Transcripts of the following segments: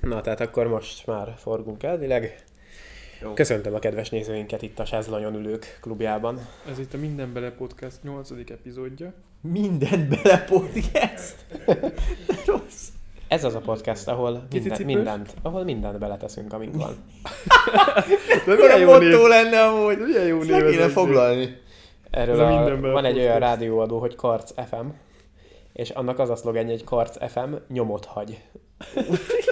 Na, tehát akkor most már forgunk elvileg. Jó. Köszöntöm a kedves nézőinket itt a Sázlanyon ülők klubjában. Ez itt a Minden Bele Podcast 8. epizódja. Mindent bele podcast. Rossz. Ez az a podcast, ahol minden, mindent, ahol mindent beleteszünk, amink van. De Milyen jó motto lenne amúgy. Milyen jó név kéne egy- foglalni. Erről a a, Minden van egy olyan rádióadó, hogy Karc FM, és annak az a szlogenje, hogy Karc FM nyomot hagy.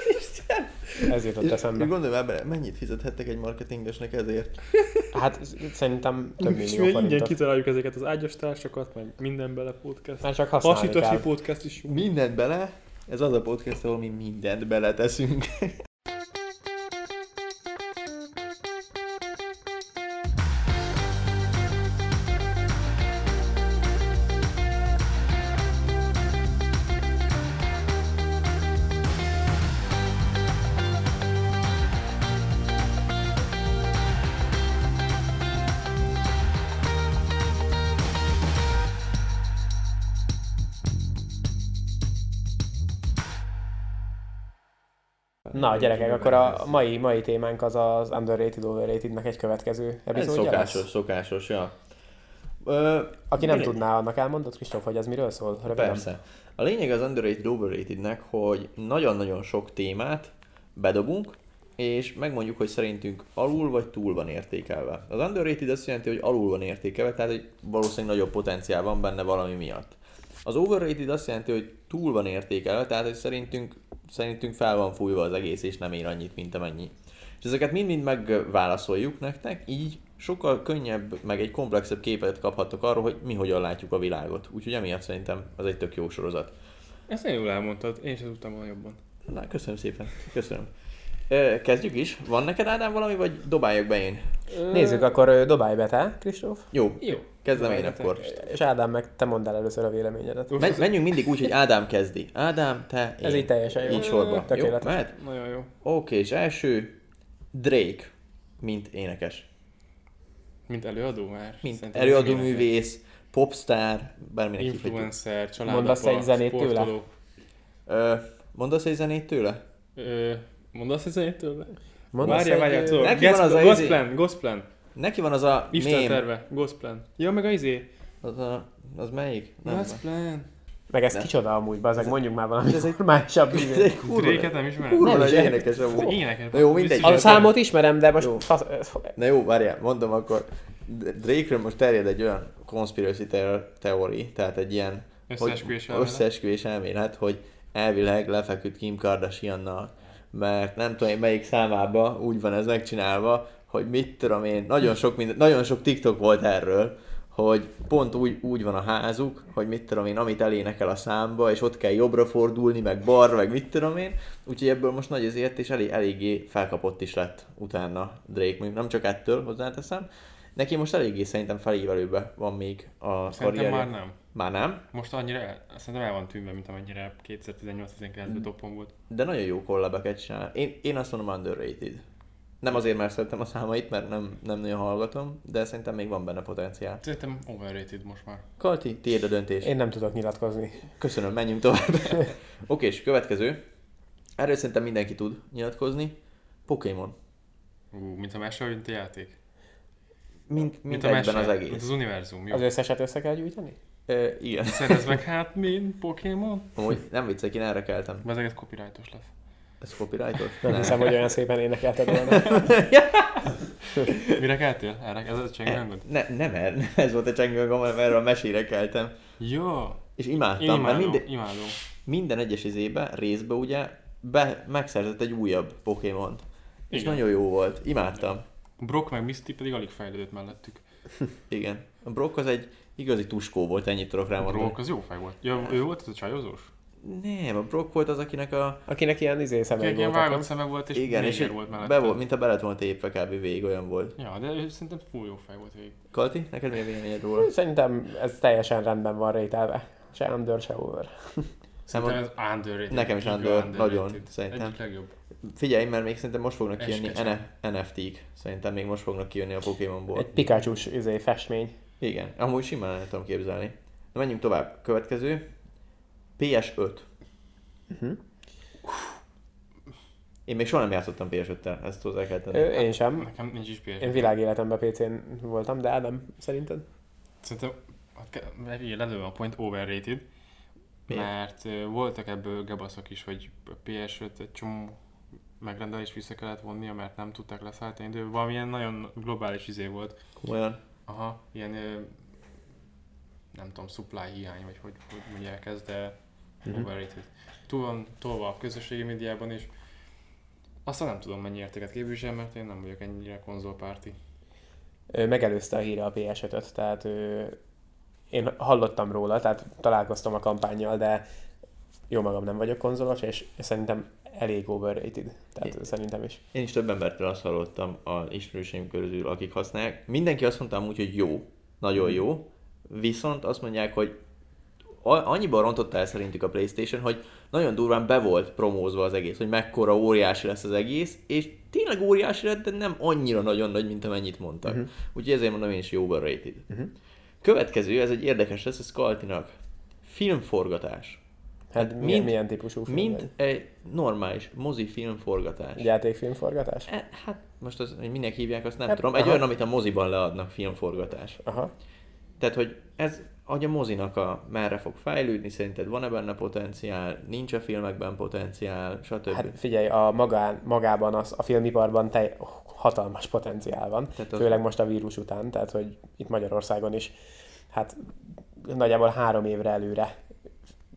Ez jutott És eszembe. gondolj már bele, mennyit fizethettek egy marketingesnek ezért? Hát szerintem több millió mi ingyen forintot. kitaláljuk ezeket az ágyastársakat, meg Minden Bele Podcast. Már csak használni kell. Podcast is jó. Mindent bele? Ez az a podcast, ahol mi mindent beleteszünk. Na gyerekek, akkor a mai, mai témánk az az Underrated Overratednek egy következő Ez epizódja szokásos, lesz. szokásos, ja. Ö, Aki nem tudná, annak elmondod, Kristóf, hogy ez miről szól? Röviden. Persze. A lényeg az underrated overratednek, hogy nagyon-nagyon sok témát bedobunk, és megmondjuk, hogy szerintünk alul vagy túl van értékelve. Az underrated azt jelenti, hogy alul van értékelve, tehát hogy valószínűleg nagyobb potenciál van benne valami miatt. Az overrated azt jelenti, hogy túl van értékelve, tehát hogy szerintünk, szerintünk fel van fújva az egész, és nem ér annyit, mint amennyi. És ezeket mind-mind megválaszoljuk nektek, így sokkal könnyebb, meg egy komplexebb képet kaphattok arról, hogy mi hogyan látjuk a világot. Úgyhogy emiatt szerintem az egy tök jó sorozat. Ezt nagyon jól elmondtad, én sem tudtam volna jobban. Na, köszönöm szépen. Köszönöm. Ö, kezdjük is. Van neked Ádám valami, vagy dobáljak be én? Nézzük, akkor dobálj be te, Kristóf, Jó, Jó. kezdem én akkor. és Ádám meg te mondd el először a véleményedet. Men- menjünk mindig úgy, hogy Ádám kezdi. Ádám, te, én. Ez így teljesen jó. Így sorba. Jó, Tökéletes. mehet? Nagyon jó. Oké, és első Drake, mint énekes. Mint előadó már. Mint Szerintem előadó művész, popstar, bárminek. Influencer, családapa, Mondasz egy zenét tőle? sportoló. Ö, mondasz egy zenét tőle? Ö, mondasz egy zenét tőle? Mondasz Várjál, egy, várjál, ö, tudod. Neki van az a izé- Gosplan, Gosplan. Neki van az a Isten mém. terve, Gosplan. Ja, meg a izé. Az, a, az melyik? Nem. Gosplan. Meg ez Nem. kicsoda amúgy, bazeg, mondjuk már valami normálisabb Ez egy kurva, nem ismered? kurva is. énekes Ez amúgy. énekes. Na jó, mindegy. A számot ismerem, de most Jó. fasz, Na jó, várjál, mondom akkor. Drake-ről most terjed egy olyan conspiracy te- theory, tehát egy ilyen Összeesküvés hogy- elmélet. összeesküvés elmélet, hogy elvileg lefeküdt Kim Kardashiannal, mert nem tudom én melyik számába úgy van ez megcsinálva, hogy mit tudom én, nagyon sok, minden, nagyon sok TikTok volt erről, hogy pont úgy, úgy van a házuk, hogy mit tudom én, amit elénekel a számba, és ott kell jobbra fordulni, meg balra, meg mit tudom én. Úgyhogy ebből most nagy ezért, és elég, eléggé felkapott is lett utána Drake, mondjuk nem csak ettől hozzáteszem. Neki most eléggé szerintem felévelőbe van még a Szerintem karrierje. már nem. Már nem, Most annyira, szerintem el van tűnve, mint amennyire 2018-19-ben topon volt. de nagyon jó kollabeket csinál. Én, én azt mondom underrated. Nem azért, mert szeretem a számait, mert nem, nem nagyon hallgatom, de szerintem még van benne potenciál. Szerintem overrated most már. Kalti, tiéd a döntés. Én nem tudok nyilatkozni. Köszönöm, menjünk tovább. Oké, és következő. Erről szerintem mindenki tud nyilatkozni. Pokémon. Ú, mint a mese, vagy mint a játék? Mint, mint, a egyben mese, az Mint egész. az univerzum, jó? Az összeset össze kell gyűjteni? Ö, igen. Szerez meg hát, mint Pokémon? Amúgy nem viccelek, én erre keltem. Ezek ez copyrightos lesz. Ez copyrightos? Nem hiszem, hogy olyan szépen énekelted volna. Mire keltél? Erre, ez a csengő hangod? Ne, nem, er, nem ez volt a csengőgom, hanem erre a mesére keltem. Jó. És imádtam, mert imádom, minden, imádom. minden egyes izébe, részbe ugye be, megszerzett egy újabb Pokémont. És nagyon jó volt. Imádtam. Brock meg Misty pedig alig fejlődött mellettük. Igen. A Brock az egy igazi tuskó volt, ennyit tudok rá A mondani. Brock az jó fej volt. Ja, ő volt ez a csajozós? Nem, a Brock volt az, akinek a... Akinek ilyen izé szemei Aki ilyen vágott szeme volt, és igen, és volt mellette. be volt, mint a be lett volna tépve kb. végig, olyan volt. Ja, de ő szerintem full jó fej volt végig. Kalti, neked mi a véleményed róla? Szerintem ez teljesen rendben van rételve. Se under, se over. Szerintem ez underrated. Nekem is under, underrated. nagyon, szerintem. Egyik legjobb. Figyelj, mert még szerintem most fognak kijönni NFT-k. Szerintem még most fognak kijönni a Pokémonból. Egy pikachu izé, festmény. Igen, amúgy simán el tudom képzelni. Na menjünk tovább. Következő. PS5. Én még soha nem játszottam PS5-tel, ezt hozzá kell tenni. Ö, én sem. Nekem nincs is PS. Én világéletemben PC-n voltam, de Ádám, szerinted? Szerintem hát lelőm a point overrated, Miért? mert voltak ebből gebaszok is, hogy PS5 egy csomó megrendelést vissza kellett vonnia, mert nem tudták leszállítani, de valamilyen nagyon globális izé volt. Olyan. Aha, ilyen nem tudom, supply hiány, vagy hogy, hogy mondják ezt, de Mhm. overrated. Túl van tolva a közösségi médiában is. Aztán nem tudom mennyi értéket képvisel, mert én nem vagyok ennyire konzolpárti. Megelőzte a híre a PS5-öt, tehát ö, én hallottam róla, tehát találkoztam a kampányjal, de jó magam nem vagyok konzolos, és szerintem elég overrated. Tehát É. szerintem is. Én is több embertől azt hallottam a ismerőseim közül, akik használják. Mindenki azt mondta amúgy, hogy jó, nagyon jó, viszont azt mondják, hogy annyiban rontotta el szerintük a Playstation, hogy nagyon durván be volt promózva az egész, hogy mekkora óriási lesz az egész, és tényleg óriási lett, de nem annyira nagyon nagy, mint amennyit mondtak. Uh-huh. Úgyhogy ezért mondom én is, overrated. Mhm. Következő, ez egy érdekes lesz, ez Kaltinak. Filmforgatás. Hát Hát milyen, mint- milyen típusú film? Mint egy normális mozi filmforgatás. Játékfilmforgatás? E, hát most az, hogy minek hívják, azt nem hát, tudom. Egy aha. olyan, amit a moziban leadnak filmforgatás. Aha. Tehát, hogy ez, hogy a mozinak a merre fog fejlődni, szerinted van-e benne potenciál, nincs a filmekben potenciál, stb. Hát figyelj, a magán, magában az, a filmiparban te, hatalmas potenciál van, Tehát az- főleg most a vírus után, tehát hogy itt Magyarországon is, hát nagyjából három évre előre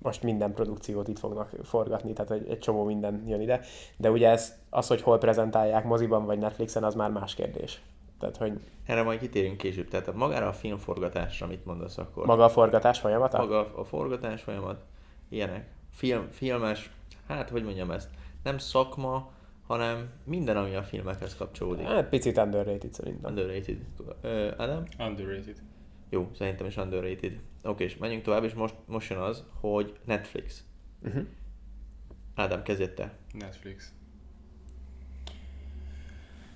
most minden produkciót itt fognak forgatni, tehát egy, egy csomó minden jön ide, de ugye ez, az, hogy hol prezentálják moziban vagy Netflixen, az már más kérdés. Tehát, hogy Erre majd kitérünk később. Tehát a magára a filmforgatásra mit mondasz akkor? maga a forgatás folyamata? Maga a forgatás folyamat, ilyenek. Film, filmes, hát hogy mondjam ezt, nem szakma, hanem minden, ami a filmekhez kapcsolódik. Hát picit underrated szerintem. Underrated. Ö, Adam? Underrated. Jó, szerintem is underrated. Oké, és menjünk tovább, és most, most jön az, hogy Netflix. Uh-huh. Ádám, kezdjed te. Netflix.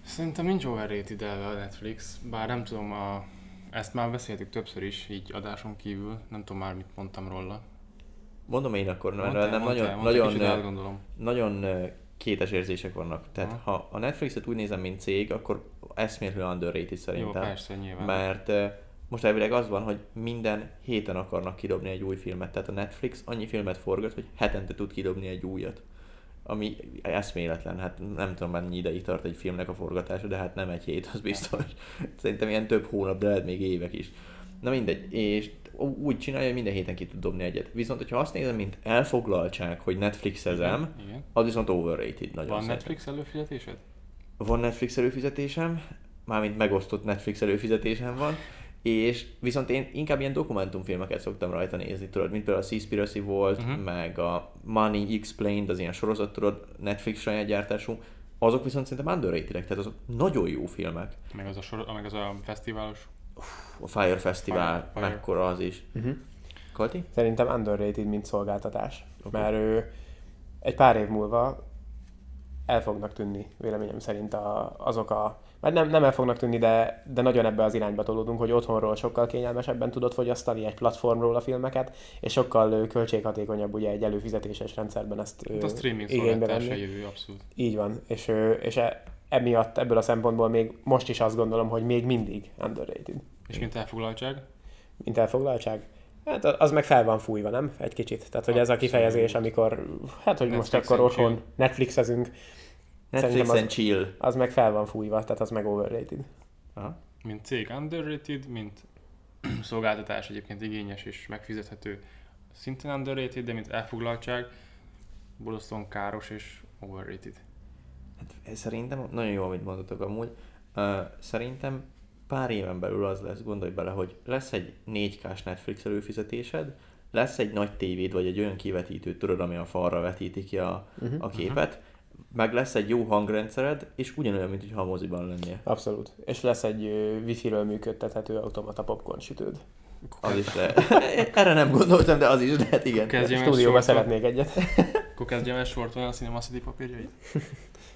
Szerintem nincs overrated elve a Netflix, bár nem tudom, a, ezt már beszéltük többször is, így adáson kívül, nem tudom már mit mondtam róla. Mondom én akkor, mert Mondtál, nem mondtál, nagyon, mondtál, nagyon, nagyon kétes érzések vannak. Tehát Aha. ha a Netflixet úgy nézem, mint cég, akkor eszméletlenül underrated Jó, szerintem. persze, nyilván. mert most elvileg az van, hogy minden héten akarnak kidobni egy új filmet. Tehát a Netflix annyi filmet forgat, hogy hetente tud kidobni egy újat. Ami eszméletlen, hát nem tudom mennyi ideig tart egy filmnek a forgatása, de hát nem egy hét, az biztos. Szerintem ilyen több hónap, de lehet még évek is. Na mindegy, és úgy csinálja, hogy minden héten ki tud dobni egyet. Viszont, hogyha azt nézem, mint elfoglaltság, hogy Netflixezem, Igen. az viszont overrated nagyon Van szerintem. Netflix előfizetésed? Van Netflix előfizetésem, mármint megosztott Netflix előfizetésem van, és viszont én inkább ilyen dokumentumfilmeket szoktam rajta nézni, tudod, mint például a Seaspiracy volt, Mhm. uh-huh. meg a Money Explained, az ilyen sorozat, tudod, Netflix saját gyártású, azok viszont szerintem underrated tehát azok nagyon jó filmek. Meg az a, sor, meg az a fesztiválos? A Fire Festival, Fire- Fire. mekkora az is. Uh-huh. Kalti? Szerintem underrated, mint szolgáltatás. Okay. Mert ő egy pár év múlva el fognak tűnni, véleményem szerint a, azok a... Vagy nem, nem el fognak tűnni, de, de nagyon ebbe az irányba tolódunk, hogy otthonról sokkal kényelmesebben tudod fogyasztani egy platformról a filmeket, és sokkal költséghatékonyabb ugye egy előfizetéses rendszerben ezt Hát a streaming igénybe szolgáltatása venni. jövő abszolút. Így van, és, és e, emiatt ebből a szempontból még most is azt gondolom, hogy még mindig underrated. És mint elfoglaltság? Mint elfoglaltság? Hát az meg fel van fújva, nem? Egy kicsit. Tehát, hogy ez a Abszolút. kifejezés, amikor, hát, hogy most akkor otthon. Netflixezünk, Netflix Szerintem and chill. az meg fel van fújva, tehát az meg overrated. Aha. Mint cég underrated, mint szolgáltatás egyébként igényes és megfizethető, szintén underrated, de mint elfoglaltság, borzasztóan káros és overrated. Hát szerintem nagyon jó, amit mondtatok amúgy. Uh, szerintem pár éven belül az lesz, gondolj bele, hogy lesz egy 4K-s Netflix előfizetésed, lesz egy nagy tévéd, vagy egy olyan kivetítő, tudod, ami a falra vetíti ki a, Uh-huh. a képet, meg lesz egy jó hangrendszered, és ugyanolyan, mint hogyha a moziban lennél. Abszolút. És lesz egy wifi-ről működtethető automata popcorn sütőd. Az is le... Erre nem gondoltam, de az is lehet, igen. Kezdjem sortol- szeretnék egyet. Akkor kezdjem el sortolni a Cinema City papírjait?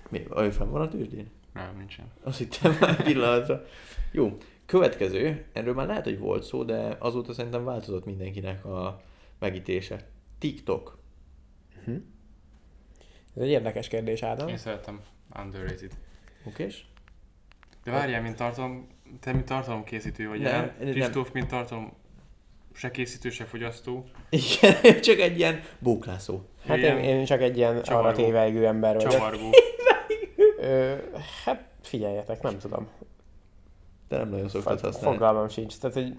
Mi? Olyan fenn van a tőzsdén? Nem, nincsen. Azt hittem már pillanatra. Jó, következő, erről már lehet, hogy volt szó, de azóta szerintem változott mindenkinek a megítélése. TikTok. Ez egy érdekes kérdés, Ádám. Én szeretem underrated. Oké? De várjál, mint tartalom, te mint tartalomkészítő vagy, Nem, nem. Kristóf, mint tartalom se készítő, se fogyasztó. Igen, csak egy ilyen bóklászó. Hát én, Ilyen én csak egy ilyen arra csavargó. téveigő ember vagyok. Csavargó. Ö, hát figyeljetek, nem tudom. De nem nagyon szoktad használni. Fogalmam sincs. Tehát, hogy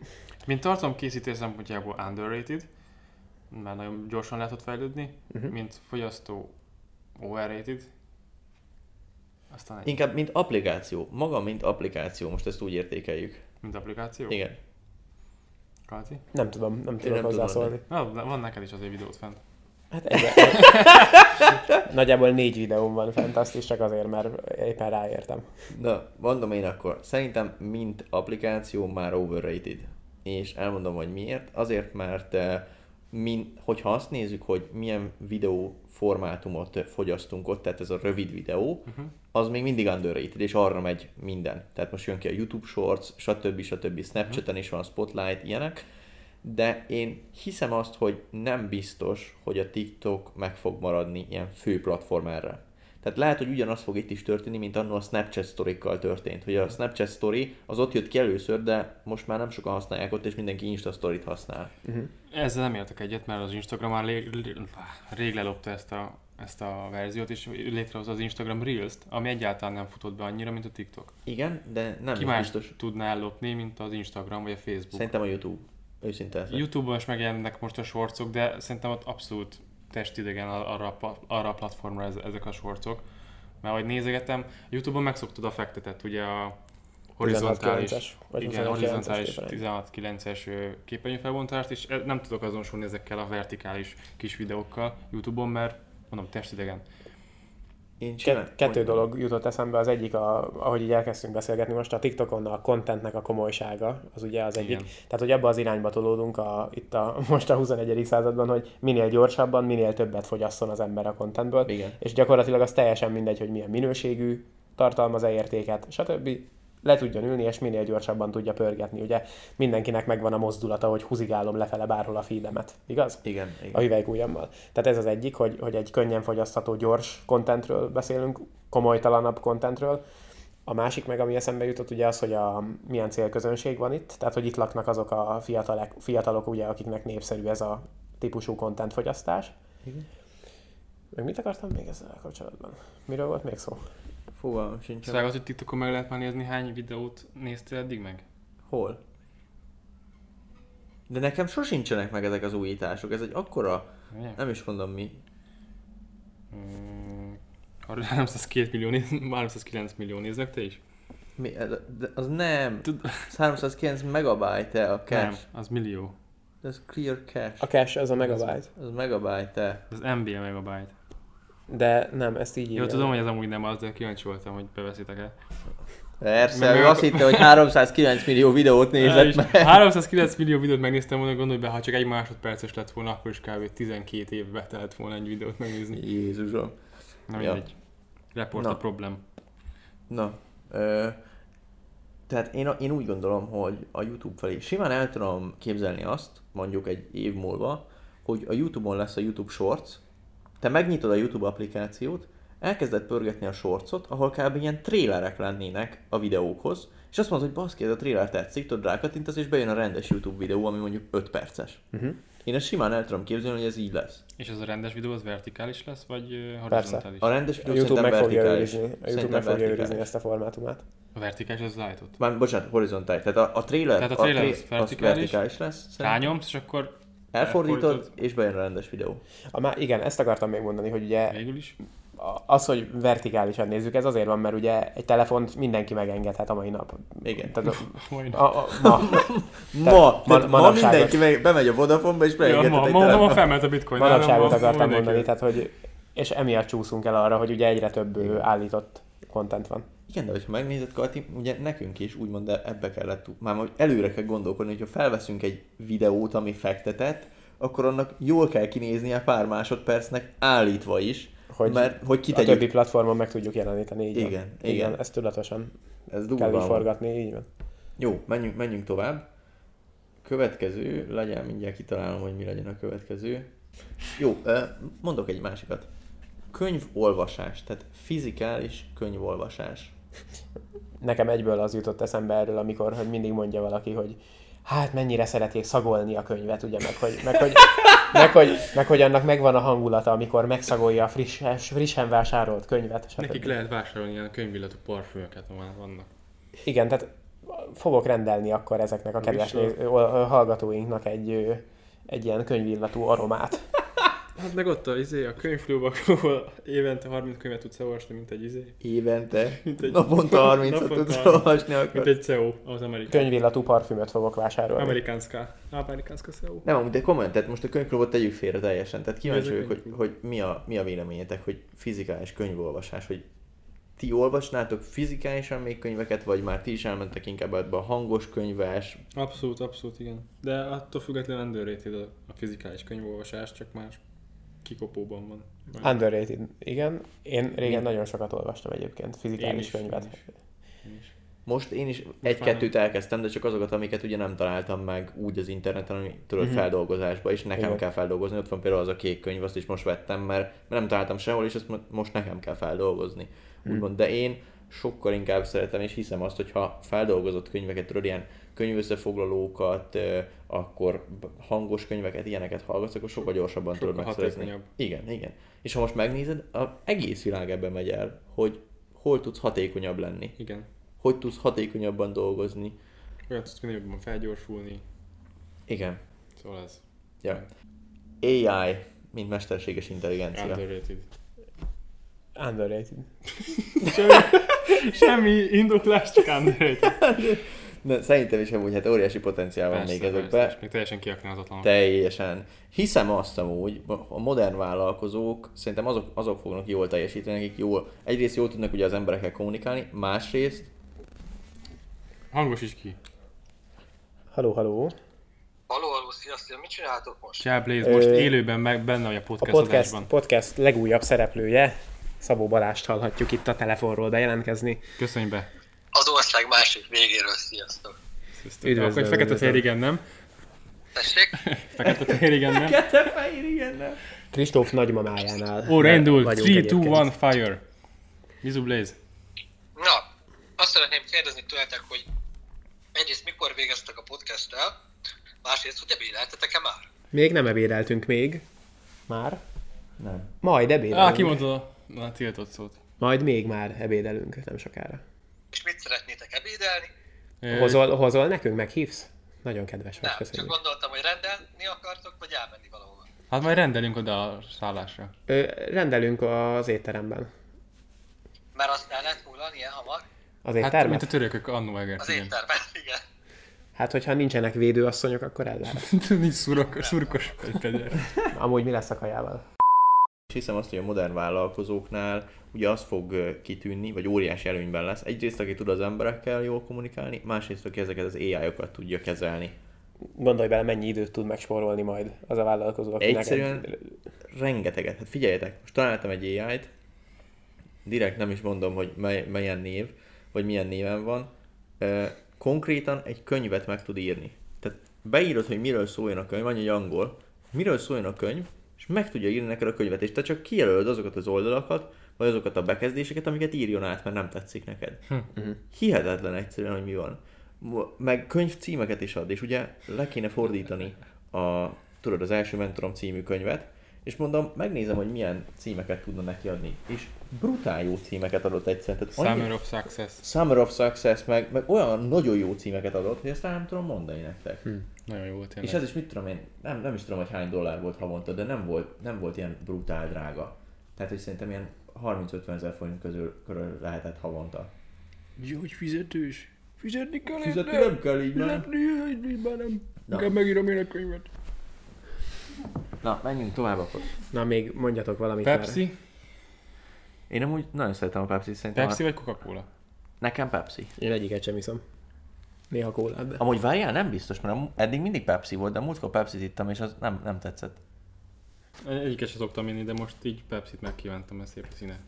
Mint tartalomkészítő szempontjából underrated, mert nagyon gyorsan lehet ott fejlődni, uh-huh. mint fogyasztó overrated, aztán egy, Inkább, mint applikáció. Maga, mint applikáció. Most ezt úgy értékeljük. mint applikáció. Igen. Kalti? nem tudom, nem tudok nem tudom hozzászólni. Na, van neked is azért videót fent. Hát egy, Nagyjából négy videóm van fent, azt is csak azért, mert éppen ráértem. Na, mondom én akkor. Szerintem, mint applikáció már overrated. És elmondom, hogy miért. Azért, mert eh, min, hogyha azt nézzük, hogy milyen videó formátumot fogyasztunk ott, tehát ez a rövid videó, Uh-huh. az még mindig underrated, és arra megy minden. Tehát most jön ki a YouTube Shorts, stb. stb. Snapchaten is van Spotlight, ilyenek. De én hiszem azt, hogy nem biztos, hogy a TikTok meg fog maradni ilyen fő platform erre. Tehát lehet, hogy ugyanaz fog itt is történni, mint annól a Snapchat sztorikkal történt. Hogy a Snapchat story az ott jött ki először, de most már nem sokan használják ott, és mindenki Insta storyt használ. Uh-huh. Ezzel nem értek egyet, mert az Instagram már rég, rég lelopta ezt a, ezt a verziót, és létrehozza az Instagram Reels-t, ami egyáltalán nem futott be annyira, mint a TikTok. Igen, de nem Ki más biztos. tudná ellopni, mint az Instagram vagy a Facebook? Szerintem a YouTube. Őszinte. Youtube-on is megjelennek most a shortsok, de szerintem ott abszolút testidegen arra, arra a platformra ez, ezek a shortsok. Mert ahogy nézegetem, Youtube-on megszoktad a fektetet, ugye a horizontális, 16-9-es, vagy igen, 21-9-es horizontális képernyő. 16-9-es ö, képernyőfelbontást, és nem tudok azonosulni ezekkel a vertikális kis videókkal Youtube-on, mert mondom, testidegen. Én Ket- kettő mondj- dolog jutott eszembe, az egyik, a, ahogy így elkezdtünk beszélgetni most, a TikTokon a contentnek a komolysága, az ugye az egyik. Igen. Tehát, hogy abba az irányba tolódunk a, itt a, most a 21. században, hogy minél gyorsabban, minél többet fogyasszon az ember a contentből, Igen. és gyakorlatilag az teljesen mindegy, hogy milyen minőségű, tartalmaz-e értéket, stb. Le tudjon ülni, és minél gyorsabban tudja pörgetni. Ugye mindenkinek megvan a mozdulata, hogy húzigálom lefele bárhol a feedemet, igaz? Igen, a igen. hüvelykujjammal. Tehát ez az egyik, hogy, hogy egy könnyen fogyasztható, gyors contentről beszélünk, komolytalanabb contentről. A másik meg, ami eszembe jutott, ugye az, hogy a, milyen célközönség van itt. Tehát, hogy itt laknak azok a fiatalok, fiatalok ugye, akiknek népszerű ez a típusú content fogyasztás. Igen. Meg mit akartam még ezzel kapcsolatban? Miről volt még szó? Fogalmam sincs. Szóval, hogy TikTokon meg lehet már nézni, hány videót néztél eddig meg? Hol? De nekem sosincsenek meg ezek az újítások. Ez egy akkora, Ugye? nem is mondom mi. Mm, 302 millió, néz- 309 millió néznek te is? mi de az nem. Tud- 309 megabyte a cache. Nem, az millió. De ez clear cache. A cache az a megabyte. Az megabyte. Az MB megabyte. De nem, ezt így Jó, tudom, hogy ez amúgy nem az, de kíváncsi voltam, hogy beveszitek el. Persze, Meg- ő meg- azt hitte, hogy 309 millió videót nézett meg. 309 millió videót megnéztem volna, gondolj be, ha csak egy másodperces lett volna, akkor is kb. 12 évbe telt volna egy videót megnézni. Jézusom. Na Ja. mindegy. Report Na. a problem. Na, ö, tehát én, én úgy gondolom, hogy a YouTube felé simán el tudom képzelni azt, mondjuk egy év múlva, hogy a YouTube-on lesz a YouTube Shorts, te megnyitod a YouTube applikációt, elkezded pörgetni a shortsot, ahol kb. ilyen trélerek lennének a videókhoz, és azt mondod, hogy baszki, ez a tréler tetszik, tudod rákattintasz, és bejön a rendes YouTube videó, ami mondjuk 5 perces. Uh-huh. Én ezt simán el tudom képzelni, hogy ez így lesz. És ez a rendes videó az vertikális lesz, vagy ö, Persze. horizontális? A rendes A videó YouTube meg fogja vertikális. őrizni, a YouTube meg fogja vertikális. őrizni ezt a formátumát. A vertikális az lightot. Már, bocsánat, horizontális. Tehát a, a trailer, Tehát a trailer tré- az vertikális. vertikális lesz. szerintem. Rányomsz, és akkor Elfordítod, elfordítod. és bejön a rendes videó. A má- igen, ezt akartam még mondani, hogy ugye végül is. a- az, hogy vertikálisan nézzük, ez azért van, mert ugye egy telefont mindenki megengedhet a mai nap. Igen. Tehát Majd. a, a, ma, Ma, ma- ma manapságot- mindenki meg, bemegy a Vodafone-ba, és Ja, beengedhet ma, egy ma, ma, ma felment a bitcoin. manapságot ma- akartam mindenki- mondani, tehát hogy és emiatt csúszunk el arra, hogy ugye egyre több állított content van. Igen, de hogyha megnézed, Kati, ugye nekünk is úgymond ebbe kellett, már hogy előre kell gondolkodni, hogyha felveszünk egy videót, ami fektetett, akkor annak jól kell kinéznie pár másodpercnek állítva is, Hogy mert hogy a kitegyük, többi platformon meg tudjuk jeleníteni. Így Igen, van. igen. van. Ezt tudatosan ez kell így forgatni, így van. Jó, menjünk, menjünk tovább. Következő, legyen mindjárt kitalálom, hogy mi legyen a következő. Jó, mondok egy másikat. könyvolvasás, tehát fizikális könyvolvasás. Nekem egyből az jutott eszembe erről, amikor hogy mindig mondja valaki, hogy hát mennyire szeretik szagolni a könyvet, ugye, meg hogy, meg, hogy, meg, hogy, meg, hogy annak megvan a hangulata, amikor megszagolja a friss, frissen vásárolt könyvet. stb. Nekik lehet vásárolni ilyen könyvillatú parfümöket, amár vannak. Igen, tehát fogok rendelni akkor ezeknek a kedves néz- hallgatóinknak egy, egy ilyen könyvillatú aromát. Hát meg ott a, izé, a könyvklubok, ahol évente 30 könyvet tudsz olvasni, mint egy izé. Évente, Mint egy- naponta 30 naponta tudsz 30. olvasni Mint akkor. egy CEO az Amerikán. Könyvillatú parfümöt fogok vásárolni. Amerikánszka. Amerikánszka CEO. Nem, amúgy, de komolyan, tehát most a könyvklubot tegyük félre teljesen. Tehát kíváncsi vagyok, hogy, könyvklub? hogy mi, a, mi a véleményetek, hogy fizikális könyvolvasás, hogy ti olvasnátok fizikálisan még könyveket, vagy már ti is elmentek inkább ebbe a hangos könyves, Abszolút, abszolút, igen. De attól függetlenül a, a fizikális könyvolvasás, csak más kikopóban van. Underrated, igen. Én régen Mi? nagyon sokat olvastam egyébként fizikális is, könyvet. én is. Én is. Most én is egy-kettőt elkezdtem, de csak azokat, amiket ugye nem találtam meg úgy az interneten, ami tudod Mhm. feldolgozásba, és nekem Igen. kell feldolgozni. Ott van például az a kék könyv, azt is most vettem, mert, mert nem találtam sehol, és mo- most nekem kell feldolgozni. Mhm. Úgymond, de én sokkal inkább szeretem, és hiszem azt, hogy ha feldolgozott könyveket, tudod, ilyen könyvösszefoglalókat, akkor hangos könyveket, ilyeneket hallgatsz, akkor sokkal gyorsabban tudod Sokkal megszerezni. hatékonyabb. Igen, igen. És ha most megnézed, az egész világ ebben megy el, hogy hol tudsz hatékonyabb lenni Igen. hogy tudsz hatékonyabban dolgozni. Olyan tudsz minél jobban felgyorsulni. Igen. Szóval ez Ja. AI, mint mesterséges intelligencia. underrated. Underrated. Semmi, semmi indoklás, csak underrated. De szerintem is amúgy hát óriási potenciál van Persze, még ezekben. és még teljesen kiaknázatlan. Teljesen. Hiszem azt amúgy, a modern vállalkozók szerintem azok, azok fognak jól teljesíteni, akik jól, egyrészt jól tudnak ugye az emberekkel kommunikálni, másrészt Hangos is ki. Haló, haló. Haló, haló, sziasztok, mit csináltok most? Csá Blaze, most Ö, élőben meg benne vagy a A podcast, podcast, adásban. podcast legújabb szereplője, Szabó Balást hallhatjuk itt a telefonról bejelentkezni. Köszönj be. Az ország másik végéről, sziasztok. Sziasztok. Üdvözlöm, Akkor fekete fehér igen, nem? Tessék? Fekete fehér igen, nem? Kete fehér, igen, nem? Kristóf nagymamájánál. Ó, rendul. vagyunk 3, 2, egyébként. 1, fire. Mizu Blaze. Na, azt szeretném kérdezni tőletek, hogy egyrészt mikor végeztek a podcasttel, másrészt, hogy ebédeltetek-e már? Még nem ebédeltünk még. Már? Nem. Majd ebédelünk. Á, kimondtad na, tiltott szót. Majd még már ebédelünk, nem sokára. És mit szeretnétek ebédelni? Hozol, hozol nekünk, meghívsz? Nagyon kedves vagy, Nem, csak köszönjük. gondoltam, hogy rendelni akartok, vagy elmenni valahova. Hát majd rendelünk oda a szállásra. Ö, rendelünk az étteremben. Mert azt el lehet múlani ilyen hamar? Az Hát, éttermet? mint a törökök annó egert, Az igen. étterben, igen. Hát, hogyha nincsenek védőasszonyok, akkor el lehet. Nincs szurok, peder. Amúgy mi lesz a kajával? És hiszem azt, hogy a modern vállalkozóknál ugye az fog kitűnni, vagy óriási előnyben lesz. Egyrészt, aki tud az emberekkel jól kommunikálni, másrészt, aki ezeket az AI-okat tudja kezelni. Gondolj bele, mennyi időt tud megspórolni majd az a vállalkozó, akinek Egyszerűen egy... rengeteget. Hát figyeljetek, most találtam egy AI-t, direkt nem is mondom, hogy mely, melyen név, vagy milyen néven van, konkrétan egy könyvet meg tud írni. Tehát beírod, hogy miről szóljon a könyv, annyi egy angol, miről szóljon a könyv, meg tudja írni neked a könyvet, és te csak kijelölöd azokat az oldalakat, vagy azokat a bekezdéseket, amiket írjon át, mert nem tetszik neked. Hihetetlen egyszerűen, hogy mi van. Meg könyv címeket is ad, és ugye le kéne fordítani a, tudod, az első mentorom című könyvet, és mondom, megnézem, hogy milyen címeket tudna neki adni. És brutál jó címeket adott egyszerűen. Tehát annyi- Summer of Success. Summer of Success, meg, meg olyan nagyon jó címeket adott, hogy ezt nem tudom mondani nektek. Hm. Nagyon jó volt És ez is mit tudom én, nem, nem is tudom, hogy hány dollár volt havonta, de nem volt, nem volt ilyen brutál drága. Tehát, hogy szerintem ilyen 30-50 ezer forint közül, körül lehetett havonta. Jó, hogy fizetős. Fizetni kell Fizetni nem kell így, nem? Fizetni, így már nem. Na. Inkább megírom én a könyvet. Na, menjünk tovább akkor. Na, még mondjatok valamit Pepsi? Én amúgy nagyon szeretem a Pepsi, szerintem Pepsi a... vagy Coca-Cola? nekem Pepsi. Én egyiket sem iszom. Néha kólát, de... Amúgy várjál, nem biztos, mert eddig mindig Pepsi volt, de múltkor Pepsi-t ittam, és az nem, nem tetszett. Egyiket sem szoktam inni, de most így Pepsi-t megkívántam, mert szép a színe.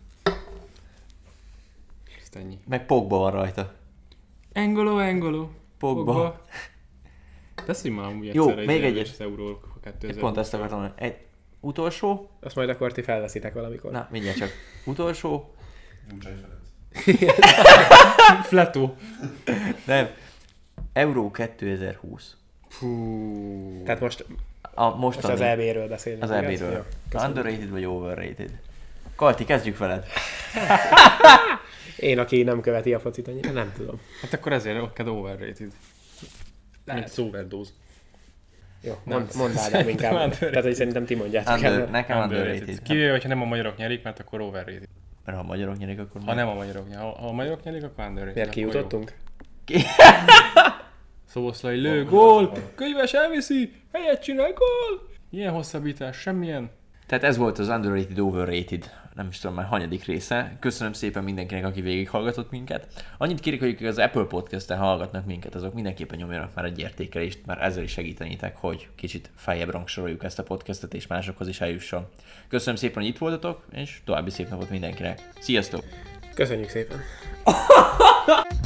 Ezt ennyi. Meg Pogba van rajta. Engolo, engolo. Pogba. Beszéljünk már amúgy Jó, egyszer még egy egyet. az Euró Én 2000. pont ezt akartam mondani. Egy Utolsó, Azt majd akkor ti felveszitek valamikor. na mindjárt csak. Utolsó, Nincs Ferenc. Fletó. nem. Euró 2020. Fú. Tehát most, A most az EB-ről beszélünk. Az? EB-ről. Köszönöm. Underrated vagy overrated? Kalti, kezdjük veled. Én, aki nem követi a focit annyira, nem tudom. Hát akkor ezért neked overrated. Mint overdose. Jó, Nem. mond, mondd Ádám inkább. Underrated. Tehát, hogy szerintem ti mondjátok Under, el. nekem underrated. Kivéve, hogyha nem a magyarok nyerik, mert akkor overrated. Mert ha a magyarok nyerik, akkor Ha nem a magyarok nyerik, ha, ha a magyarok nyerik, akkor underrated. Miért kijutottunk? Szoboszlai lő, gól, könyves elviszi, helyet csinál, gól! Ilyen hosszabbítás, semmilyen. Tehát ez volt az underrated, overrated, nem is tudom már hanyadik része. Köszönöm szépen mindenkinek, aki végighallgatott minket. Annyit kérek, hogy akik az Apple Podcast-en hallgatnak minket, azok mindenképpen nyomjanak már egy értékelést, mert ezzel is segítenétek, hogy kicsit feljebb rangsoroljuk ezt a podcastet, és másokhoz is eljusson. Köszönöm szépen, hogy itt voltatok, és további szép napot mindenkinek. Sziasztok! Köszönjük szépen.